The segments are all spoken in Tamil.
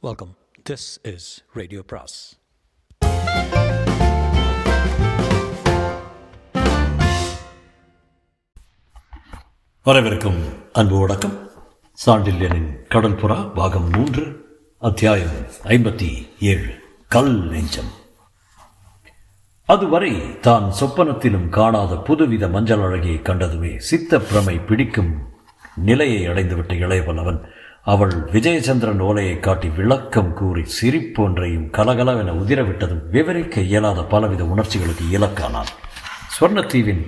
வெல்கம் திஸ் இஸ் ரேடியோ பிராஸ் வரவிருக்கும் அன்பு வணக்கம். சாண்டில்யனின் கடல் புறா பாகம் மூன்று அத்தியாயம் ஐம்பத்தி ஏழு கல் நெஞ்சம். அதுவரை தான் சொப்பனத்திலும் காணாத புதுவித மஞ்சள் அழகியை கண்டதுமே சித்த பிரமை பிடிக்கும் நிலையை அடைந்துவிட்ட இளையவன் அவள் விஜயச்சந்திரன் ஓலையை காட்டி விளக்கம் கூறி சிரிப்பு ஒன்றையும் கலகலவென உதிரவிட்டதும் விவரிக்க இயலாத பலவித உணர்ச்சிகளுக்கு இலக்கானான் ஸ்வர்ணத்தீவின்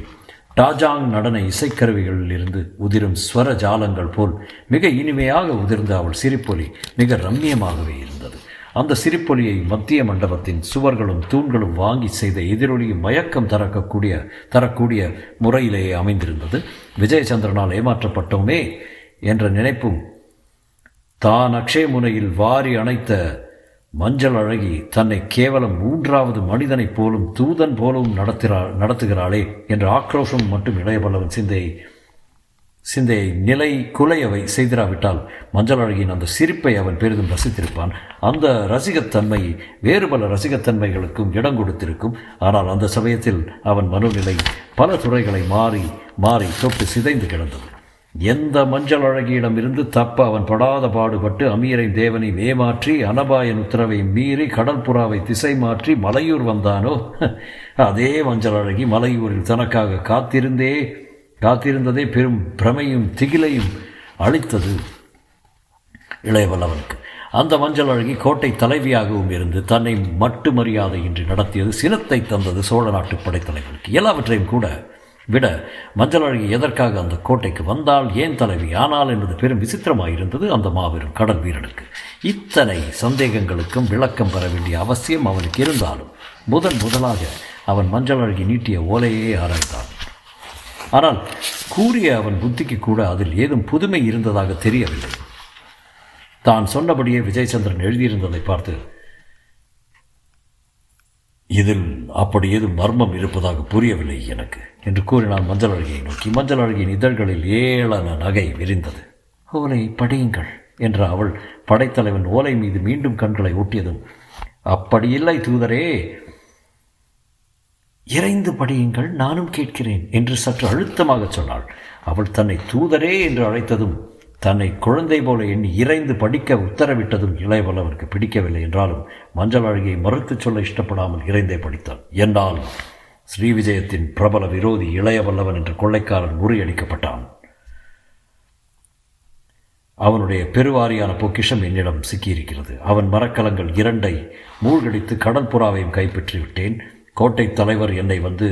டாஜாங் நடன இசைக்கருவிகளில் இருந்து உதிரும் ஸ்வர ஜாலங்கள் போல் மிக இனிமையாக உதிர்ந்த அவள் சிரிப்பொலி மிக ரம்மியமாகவே இருந்தது. அந்த சிரிப்பொலியை மத்திய மண்டபத்தின் சுவர்களும் தூண்களும் வாங்கி செய்த எதிரொலியும் மயக்கம் தரக்கூடிய தரக்கூடிய முறையிலேயே அமைந்திருந்தது. விஜயச்சந்திரனால் ஏமாற்றப்பட்டோமே என்ற நினைப்பும் தான் அக்ஷய முனையில் வாரி அணைத்த மஞ்சள் அழகி தன்னை கேவலம் மூன்றாவது மனிதனைப் போலும் தூதன் போலும் நடத்துகிறாள் நடத்துகிறாளே என்ற ஆக்ரோஷம் மட்டும் இளையபல்லவன் சிந்தையை சிந்தையை நிலை குலையவை செய்திராவிட்டால் மஞ்சள் அழகியின் அந்த சிரிப்பை அவன் பெரிதும் ரசித்திருப்பான். அந்த ரசிகத்தன்மை வேறு பல ரசிகத்தன்மைகளுக்கும் இடம் கொடுத்திருக்கும். ஆனால் அந்த சமயத்தில் அவன் மனநிலை பல துறைகளை மாறி மாறி தொட்டு சிதைந்து கிடந்தது. எந்த மஞ்சள் அழகியிடமிருந்து தப்ப அவன் படாத பாடுபட்டு அமீரை தேவனை ஏமாற்றி அனபாயன் உத்தரவை மீறி கடல் புறாவை திசை மாற்றி மலையூர் வந்தானோ? அதே மஞ்சள் அழகி மலையூரில் தனக்காக காத்திருந்தே காத்திருந்ததே பெரும் பிரமையும் திகிலையும் அளித்தது. இளையவல்லவனுக்கு அந்த மஞ்சள் அழகி கோட்டை தலைவியாகவும் இருந்து தன்னை மட்டு மரியாதையின்றி நடத்தியது சினத்தை தந்தது சோழ நாட்டு படைத்தலைவனுக்கு எல்லாவற்றையும் கூட விட மஞ்சள் அழகி எதற்காக அந்த கோட்டைக்கு வந்தால் ஏன் தலைவி ஆனால் என்பது பெரும் விசித்திரமாயிருந்தது அந்த மாபெரும் கடல் வீரனுக்கு. இத்தனை சந்தேகங்களுக்கும் விளக்கம் பெற வேண்டிய அவசியம் அவனுக்கு இருந்தாலும் முதன் முதலாக அவன் மஞ்சள் அழகி நீட்டிய ஓலையே ஆராய்ந்தான். ஆனால் கூறிய அவன் புத்திக்கு கூட அதில் ஏதும் புதுமை இருந்ததாக தெரியவில்லை. தான் சொன்னபடியே விஜயச்சந்திரன் எழுதியிருந்ததை பார்த்து இதில் அப்படி ஏதும் மர்மம் இருப்பதாக புரியவில்லை எனக்கு என்று கூறினான் மஞ்சள் அழகியை நோக்கி. மஞ்சள் அழகியின் இதழ்களில் ஏளன நகை விரிந்தது. ஓலை படியுங்கள் என்ற அவள் படைத்தலைவன் ஓலை மீது மீண்டும் கண்களை ஒட்டியதும் அப்படியில்லை தூதரே. இறைந்து படியுங்கள் நானும் கேட்கிறேன் என்று சற்று அழுத்தமாக சொன்னாள். அவள் தன்னை தூதரே என்று அழைத்ததும் தன்னை குழந்தை போல எண்ணி இறைந்து படிக்க உத்தரவிட்டதும் இளையவல்லவனுக்கு பிடிக்கவில்லை என்றாலும் மஞ்சள் அழகியை மறுத்துச் சொல்ல இஷ்டப்படாமல் இறைந்தே படித்தான் என்னால் ஸ்ரீவிஜயத்தின் பிரபல விரோதி இளையவல்லவன் என்ற கொள்ளைக்காரன் முறியடிக்கப்பட்டான். அவனுடைய பெருவாரியான பொக்கிஷம் என்னிடம் சிக்கியிருக்கிறது. அவன் மரக்கலங்கள் இரண்டை மூழ்கடித்து கடற்புறாவையும் கைப்பற்றி விட்டேன் கோட்டை தலைவர் என்னை வந்து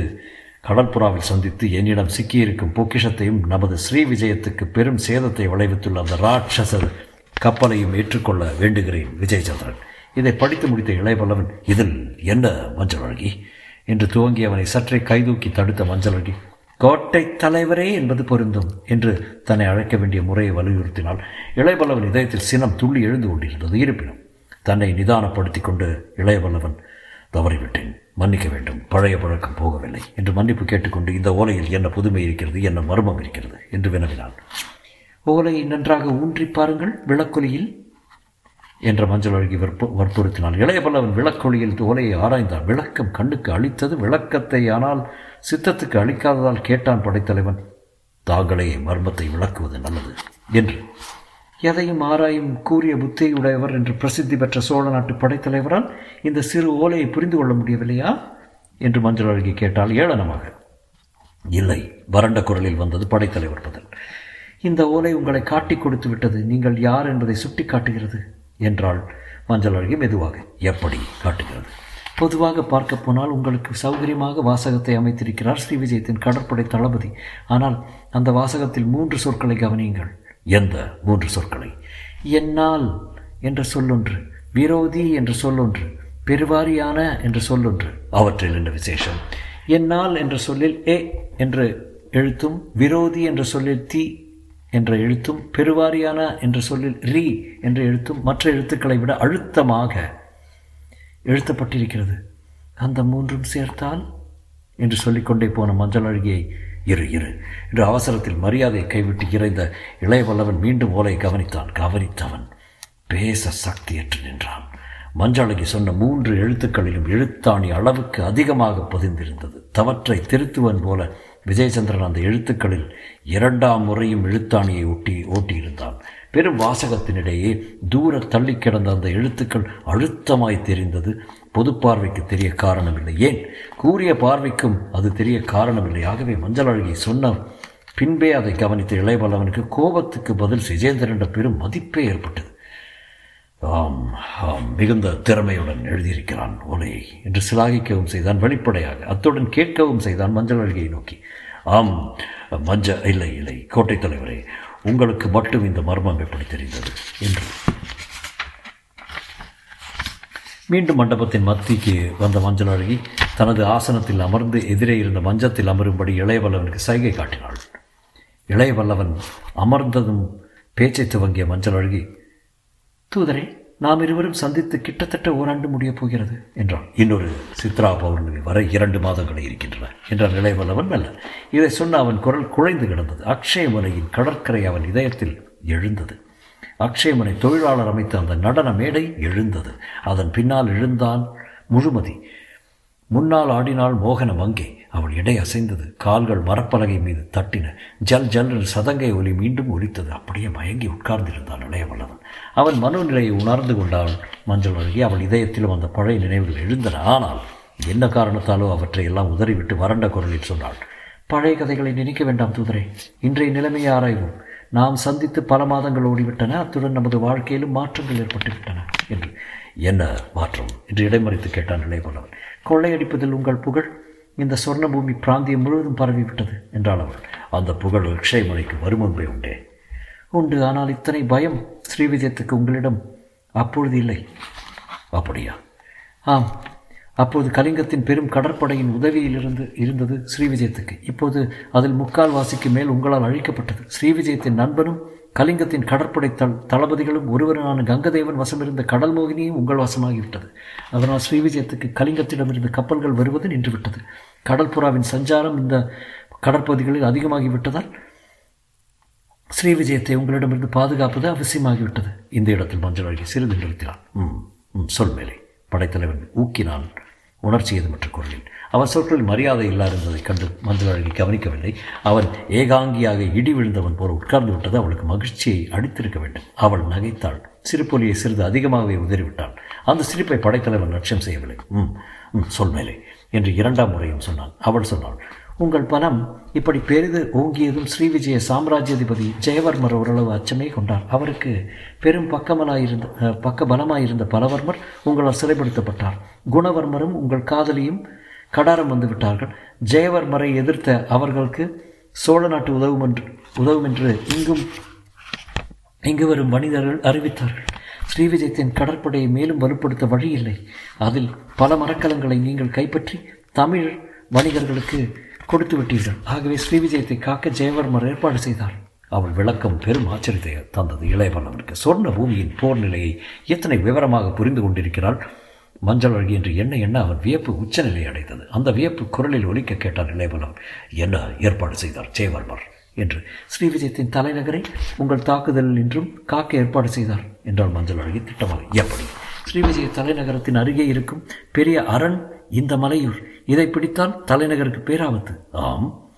கடற்புறாவில் சந்தித்து என்னிடம் சிக்கியிருக்கும் பொக்கிஷத்தையும் நமது ஸ்ரீ விஜயத்துக்கு பெரும் சேதத்தை விளைவித்துள்ள அந்த ராட்சச கப்பலையும் ஏற்றுக்கொள்ள வேண்டுகிறேன் விஜயச்சந்திரன் இதை படித்து முடித்த இளையபல்லவன் இதில் என்ன மஞ்சள் அழகி என்று துவங்கி அவனை சற்றே கைதூக்கி தடுத்த மஞ்சள் அழகி கோட்டை தலைவரே என்பது பொருந்தும் என்று தன்னை அழைக்க வேண்டிய முறையை வலியுறுத்தினால் இளையபல்லவன் இதயத்தில் சினம் துள்ளி எழுந்து கொண்டிருந்தது இருப்பினும் தன்னை நிதானப்படுத்தி கொண்டு இளையபல்லவன் தவறிவிட்டேன். மன்னிக்க வேண்டும். பழைய பழக்கம் போகவில்லை. என்று மன்னிப்பு கேட்டுக்கொண்டு இந்த ஓலையில் என்ன புதுமை இருக்கிறது என்ன மர்மம் இருக்கிறது என்று வினவினான் ஓலையை நன்றாக ஊன்றி பாருங்கள் விளக்கொலியில் என்ற மஞ்சள் அழகி வற்பு வற்புறுத்தினான் இளையபல்லவன் விளக்கொலியில் ஓலையை ஆராய்ந்தான். விளக்கம் கண்ணுக்கு அளித்தது விளக்கத்தை ஆனால் சித்தத்துக்கு அளிக்காததால் கேட்டான் படைத்தலைவன். தாங்களே மர்மத்தை விளக்குவது நல்லது என்று எதையும் ஆராயும் கூறிய புத்தியுடையவர் என்று பிரசித்தி பெற்ற சோழ நாட்டு படைத்தலைவரால் இந்த சிறு ஓலையை புரிந்து கொள்ள முடியவில்லையா? என்று மஞ்சள் அழகி கேட்டால் ஏளனமாக. இல்லை வறண்ட குரலில் வந்தது படைத்தலைவர் பதில். இந்த ஓலை உங்களை காட்டி கொடுத்து விட்டது நீங்கள் யார் என்பதை சுட்டி காட்டுகிறது? என்றாள் மஞ்சள் அழகி மெதுவாக. எப்படி காட்டுகிறது? பொதுவாக பார்க்க போனால் உங்களுக்கு சௌகரியமாக வாசகத்தை அமைத்திருக்கிறார் ஸ்ரீ விஜயத்தின் கடற்படை தளபதி. ஆனால் அந்த வாசகத்தில் மூன்று சொற்களை கவனியுங்கள். எந்த மூன்று சொற்களை. என்னால் என்ற சொல்லொன்று விரோதி என்ற சொல்லொன்று பெருவாரியான என்ற சொல்லொன்று. அவற்றில் என்ன விசேஷம்? என்னால் என்ற சொல்லில் ஏ என்ற எழுத்தும் விரோதி என்ற சொல்லில் தி என்ற எழுத்தும் பெருவாரியான என்ற சொல்லில் ரி என்ற எழுத்தும் மற்ற எழுத்துக்களை விட அழுத்தமாக எழுத்தப்பட்டிருக்கிறது. அந்த மூன்றும் சேர்த்தால்? என்று சொல்லிக்கொண்டே போன மஞ்சள் அழுகியை இரு இரு. என்று அவசரத்தில் மரியாதையை கைவிட்டு இறைந்த இளையவல்லவன் மீண்டும் ஓலை கவனித்தான். கவனித்தவன் பேச சக்தியற்று நின்றான். மஞ்சாளகி சொன்ன மூன்று எழுத்துக்களிலும் எழுத்தாணி அளவுக்கு அதிகமாக பதிந்திருந்தது. தவற்றை திருத்துவன் போல விஜயசந்திரன் அந்த எழுத்துக்களில் இரண்டாம் முறையும் எழுத்தாணியை ஒட்டி ஓட்டியிருந்தான். பெரும் வாசகத்தினிடையே தூர தள்ளி கிடந்த அந்த எழுத்துக்கள் அழுத்தமாய் தெரிந்தது. பொது பார்வைக்கு தெரிய காரணமில்லை. ஏன்? கூறிய பார்வைக்கும் அது தெரிய காரணமில்லை. ஆகவே மஞ்சள் அழகி சொன்ன பின்பே அதை கவனித்த இளையவல்லவனுக்கு கோபத்துக்கு பதில் விஜேந்திரன் பெரும் மதிப்பே ஏற்பட்டது. ஆம் ஆம் மிகுந்த திறமையுடன் எழுதியிருக்கிறான் ஓலையை என்று சிலாகிக்கவும் செய்தான். வெளிப்படையாக அத்துடன் கேட்கவும் செய்தான் மஞ்சள் அழகியை நோக்கி. ஆம் மஞ்ச இல்லை இல்லை கோட்டை தலைவரே உங்களுக்கு மட்டும் இந்த மர்மம் எப்படி தெரிந்தது என்று. மீண்டும் மண்டபத்தின் மத்திக்கு வந்த மஞ்சள் அழகி தனது ஆசனத்தில் அமர்ந்து எதிரே இருந்த மஞ்சத்தில் அமரும்படி இளையவல்லவனுக்கு சைகை காட்டினாள். இளையவல்லவன் அமர்ந்ததும் பேச்சை துவங்கிய மஞ்சள் அழகி தூதரே நாம் இருவரும் சந்தித்து கிட்டத்தட்ட ஓராண்டு முடியப் போகிறது என்றான். இன்னொரு சித்ரா பௌர்ணமி வரை இரண்டு மாதங்களே இருக்கின்றன என்றான் நிலைவல்லவன் மெல்ல. இதை சொன்ன அவன் குரல் குழைந்து கிடந்தது. அக்ஷயமலையின் கடற்கரை அவன் இதயத்தில் எழுந்தது. அக்ஷயமனை தொழிலாளர் அமைத்த அந்த நடன மேடை எழுந்தது. அதன் பின்னால் எழுந்தான் முழுமதி. முன்னால் ஆடினாள் மோகன வங்கே அவள் இடை அசைந்தது. கால்கள் மரப்பலகை மீது தட்டின. ஜல் ஜல் சதங்கை ஒலி மீண்டும் ஒலித்தது. அப்படியே மயங்கி உட்கார்ந்திருந்தான் இளையவல்லவன் அவன் மனநிலையை உணர்ந்து கொண்டாள். மஞ்சள் வழங்கி அவள் இதயத்திலும் அந்த பழைய நினைவுகள் எழுந்தன. ஆனால் என்ன காரணத்தாலோ அவற்றை எல்லாம் உதறிவிட்டு வறண்ட குரலில் சொன்னாள். பழைய கதைகளை நினைக்க வேண்டாம் தூதரே. இன்றைய நிலைமையை ஆராய்வோம். நாம் சந்தித்து பல மாதங்கள் ஓடிவிட்டன. அத்துடன் நமது வாழ்க்கையிலும் மாற்றங்கள் ஏற்பட்டுவிட்டன. என்று. என்ன மாற்றம்? என்று இடைமறித்து கேட்டான் இளையவல்லவன் கொள்ளையடிப்பதில் உங்கள் புகழ் இந்த சொர்ணபூமி பிராந்தியம் முழுவதும் பரவிவிட்டது என்றாள் அவள். அந்த புகழ் அக்ஷயமலைக்கு வருமுன்பே உண்டே. உண்டு ஆனால் இத்தனை பயம் ஸ்ரீவிஜயத்துக்கு உங்களிடம் அப்பொழுது இல்லை. அப்படியா? ஆம். அப்போது கலிங்கத்தின் பெரும் கடற்படையின் உதவியிலிருந்து இருந்தது ஸ்ரீவிஜயத்துக்கு. இப்போது அதில் முக்கால்வாசிக்கு மேல் உங்களால் அழிக்கப்பட்டது. ஸ்ரீவிஜயத்தின் நண்பனும் கலிங்கத்தின் கடற்படை தள் தளபதிகளும் ஒருவரான கங்கதேவன் வசமிருந்த கடல் மோகினியும் உங்கள் வசமாகிவிட்டது. அதனால் ஸ்ரீவிஜயத்துக்கு கலிங்கத்திடமிருந்து கப்பல்கள் வருவது நின்றுவிட்டது. கடற்புறாவின் சஞ்சாரம் இந்த கடற்பகுதிகளில் அதிகமாகிவிட்டதால் ஸ்ரீவிஜயத்தை உங்களிடமிருந்து பாதுகாப்பது அவசியமாகிவிட்டது. இந்த இடத்தில் மஞ்சள் அழகி சிறிது நிறுத்தினான் ம் ம் சொல் மேலே படைத்தலைவன் ஊக்கினான் உணர்ச்சி எதுமற்ற குரலில் அவன் சொற்களில் மரியாதை இல்லாதிருந்ததை கண்டு மஞ்சள் கவனிக்கவில்லை. அவன் ஏகாங்கியாக இடி விழுந்தவன் போல உட்கார்ந்து விட்டது அவளுக்கு மகிழ்ச்சியை அடித்திருக்க வேண்டும். அவள் நகைத்தாள். சிரிப்பொலியை சிறிது அதிகமாகவே உதறிவிட்டாள். அந்த சிரிப்பை படைத்தலைவன் லட்சியம் செய்யவில்லை. ம் ம் சொல் மேலே என்று இரண்டாம் முறையும் சொன்னான். அவள் சொன்னாள். உங்கள் பலம் இப்படி பெரிது ஓங்கியதும் ஸ்ரீவிஜய சாம்ராஜ்யாதிபதி ஜெயவர்மர் ஓரளவு அச்சமே கொண்டார். அவருக்கு பெரும் பக்கமலாயிருந்த பக்க பலமாயிருந்த பலவர்மர் உங்களால் சிறைப்படுத்தப்பட்டார். குணவர்மரும் உங்கள் காதலியும் கடாரம் வந்து விட்டார்கள். ஜெயவர்மரை எதிர்த்த அவர்களுக்கு சோழ நாட்டு உதவும் என்று உதவும் என்று இங்கும் இங்கு வரும் மனிதர்கள் அறிவித்தார்கள். ஸ்ரீவிஜயத்தின் கடற்படையை மேலும் வலுப்படுத்த வழியில்லை. அதில் பல மரக்கலங்களை நீங்கள் கைப்பற்றி தமிழ் வணிகர்களுக்கு கொடுத்து விட்டீர்கள். ஆகவே ஸ்ரீவிஜயத்தை காக்க ஜெயவர்மர் ஏற்பாடு செய்தார். அவள் விளக்கம் பெரும் ஆச்சரியத்தை தந்தது. இளையவல்லவனுக்கு சொர்ண பூமியின் போர் நிலையை எத்தனை விவரமாக புரிந்து கொண்டிருக்கிறாள்? மஞ்சள் அழகி என்று எண்ண எண்ண அவன் வியப்பு உச்சநிலை அடைந்தது. அந்த வியப்பு குரலில் ஒலிக்க கேட்டான் இளையவலம் என்ன ஏற்பாடு செய்தார் ஜெயவர்மர்? என்று. ஸ்ரீவிஜயத்தின் தலைநகரை உங்கள் தாக்குதலில் இன்றும் காக்க ஏற்பாடு செய்தார் என்றாள் மஞ்சள் அழகி திட்டமாக. எப்படி? ஸ்ரீவிஜய தலைநகரத்தின் அருகே இருக்கும் பெரிய அரண் இந்த மலையூர். இதை பிடித்தால் தலைநகருக்கு பேராபத்து. ஆம்.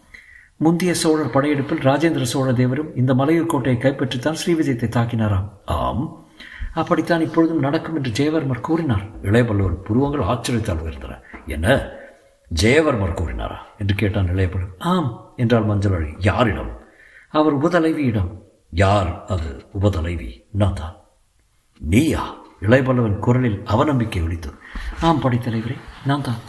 முந்தைய சோழர் படையெடுப்பில் ராஜேந்திர சோழ தேவரும் இந்த மலையூர் கோட்டையை கைப்பற்றித்தான் ஸ்ரீவிஜயத்தை தாக்கினாராம். ஆம். அப்படித்தான் இப்பொழுதும் நடக்கும் என்று ஜெயவர்மர் கூறினார். இளையபல்லவர் புருவங்கள் ஆச்சரியத்தால் உயர்ந்தன. என்ன? ஜெயவர்மர் கூறினாரா? என்று கேட்டான் இளையபல்லவர் ஆம் என்றால் மஞ்சள் அழகி. யாரிடம்? அவர் உபதலைவியிடம். யார் அது உபதலைவி? நான் தான் நீயா? இளையபல்லவன் குரலில் அவநம்பிக்கை ஒழித்தது ஆம் படைத்தலைவரே நான் தான்.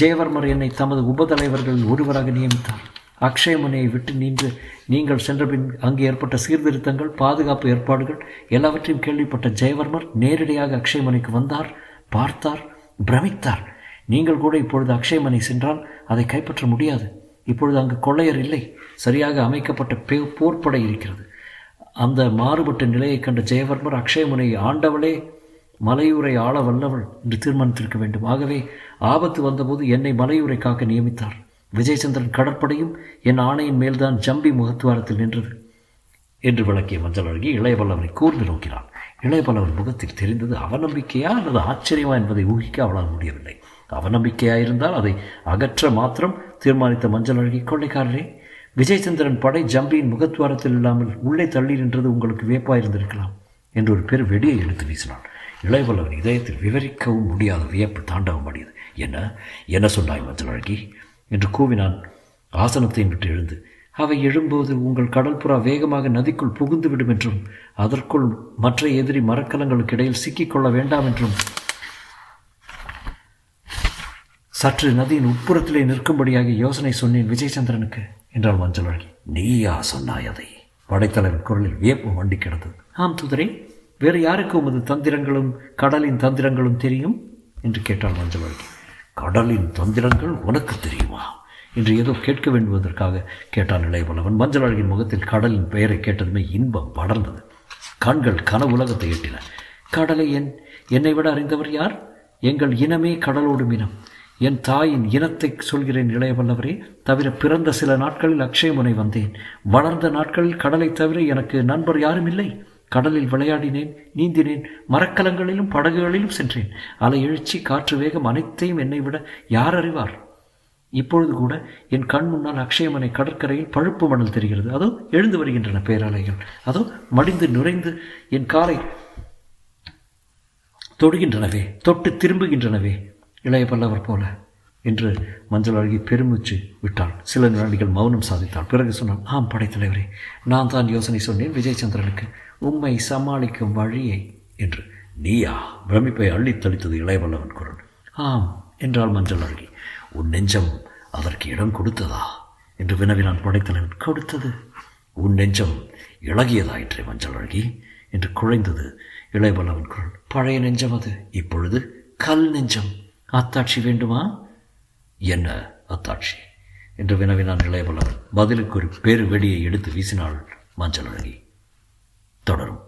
ஜெயவர்மர் என்னை தமது உபதலைவர்களில் ஒருவராக நியமித்தார். அக்ஷயமுனையை விட்டு நின்று நீங்கள் சென்றபின் அங்கு ஏற்பட்ட சீர்திருத்தங்கள் பாதுகாப்பு ஏற்பாடுகள் எல்லாவற்றையும் கேள்விப்பட்ட ஜெயவர்மர் நேரடியாக அக்ஷயமனைக்கு வந்தார் பார்த்தார் பிரமித்தார். நீங்கள் கூட இப்பொழுது அக்ஷயமனை சென்றால் அதை கைப்பற்ற முடியாது. இப்பொழுது அங்கு கொள்ளையர் இல்லை. சரியாக அமைக்கப்பட்ட பே போர்ப்படை இருக்கிறது. அந்த மாறுபட்ட நிலையை கண்ட ஜெயவர்மர் அக்ஷயமுனையை ஆண்டவளே மலையூரை ஆள வல்லவள் என்று தீர்மானித்திருக்க வேண்டும். ஆகவே ஆபத்து வந்தபோது என்னை மலையூரை காக்க நியமித்தார். விஜயச்சந்திரன் கடற்படையும் என் ஆணையின் மேல்தான் ஜம்பி முகத்துவாரத்தில் நின்றது என்று விளக்கிய மஞ்சள் அழகி இளையபல்லவனை கூர்ந்து நோக்கினான். இளையபல்லவன் முகத்தில் தெரிந்தது அவநம்பிக்கையா அல்லது ஆச்சரியமா என்பதை ஊகிக்க அவளால் முடியவில்லை. அவநம்பிக்கையாயிருந்தால் அதை அகற்ற மாத்திரம் தீர்மானித்த மஞ்சள் அழகி கொள்ளைக்காரரே விஜயச்சந்திரன் படை ஜம்பியின் முகத்துவாரத்தில் இல்லாமல் உள்ளே தள்ளி நின்றது உங்களுக்கு வியப்பாயிருந்திருக்கலாம் என்று ஒரு பெரு வெடியை எடுத்து வீசினான். இளையவல்லவன் இதயத்தில் விவரிக்கவும் முடியாத வியப்பு தாண்டவம் அடியது. என்ன? என்ன சொன்னாய் மஞ்சள் என்று கூவினான். ஆசனத்தை விட்டு எழுந்து அவை எழும்போது உங்கள் கடற்புறா வேகமாக நதிக்குள் புகுந்துவிடும் என்றும் அதற்குள் மற்ற எதிரி மரக்கலங்களுக்கு இடையில் சிக்கிக்கொள்ள வேண்டாம் என்றும். சற்று நதியின் உட்புறத்திலே நிற்கும்படியாக யோசனை சொன்னேன் விஜயசந்திரனுக்கு என்றாள் மஞ்சள் அழகி. நீயா சொன்னாய் அதை? படைத்தலைவன் குரலில் வியப்பு வண்டி கிடந்தது. ஆம் துதரே. வேறு யாருக்கு உமது தந்திரங்களும் கடலின் தந்திரங்களும் தெரியும்? என்று கேட்டாள் மஞ்சள் கடலின் தந்திரங்கள் உனக்கு தெரியுமா? என்று ஏதோ கேட்க வேண்டுவதற்காக கேட்டான் இளையவல்லவன். மஞ்சள் அழகின் முகத்தில் கடலின் பெயரை கேட்டதுமே இன்பம் படர்ந்தது. கண்கள் கனவுலகத்தை எட்டின. கடலை என் என்னை விட அறிந்தவர் யார்? எங்கள் இனமே கடலோடும் இனம். என் தாயின் இனத்தை சொல்கிறேன் இளையவல்லவரே. தவிர பிறந்த சில நாட்களில் அக்ஷயமுனை வந்தேன். வளர்ந்த நாட்களில் கடலை தவிர எனக்கு நண்பர் யாரும் இல்லை. கடலில் விளையாடினேன் நீந்தினேன் மரக்கலங்களிலும் படகுகளிலும் சென்றேன். அலை எழுச்சி காற்று வேகம் அனைத்தையும் என்னை விட யார் அறிவார்? இப்பொழுது கூட என் கண் முன்னால் அக்ஷயமனை கடற்கரையில் பழுப்பு மணல் தெரிகிறது. அதோ எழுந்து வருகின்றன பேரலைகள் அதோ மடிந்து நுரைந்து என் காலை தொடுகின்றனவே தொட்டு திரும்புகின்றனவே இளைய பல்லவர் போல என்று மஞ்சள் அழகி பெருமூச்சு விட்டாள். சில நாடிகள் மௌனம் சாதித்தாள். பிறகு சொன்னான் ஆம் படைத்தலைவரே நான் தான் யோசனை சொன்னேன் விஜயச்சந்திரனுக்கு உம்மை சமாளிக்கும் வழியை என்று. நீயா பிரமிப்பை அள்ளித் தளித்தது இளையவல்லவன் குரல். ஆம் என்றாள் மஞ்சள் அழகி. உன் நெஞ்சம் அதற்கு இடம் கொடுத்ததா? என்று வினவினான் படைத்தலைவன் கொடுத்தது. உன் நெஞ்சம் இழகியதாயிற்றே மஞ்சள் அழகி என்று குழைந்தது இளையவல்லவன் குரல். பழைய நெஞ்சம் அது. இப்பொழுது கல் நெஞ்சம். அத்தாட்சி வேண்டுமா? என்ன அத்தாட்சி? என்று வினவினான் இளையவல்லவன். பதிலுக்கு ஒரு பெரு வெடியை எடுத்து வீசினாள் மஞ்சள் அழகி. தொடரும்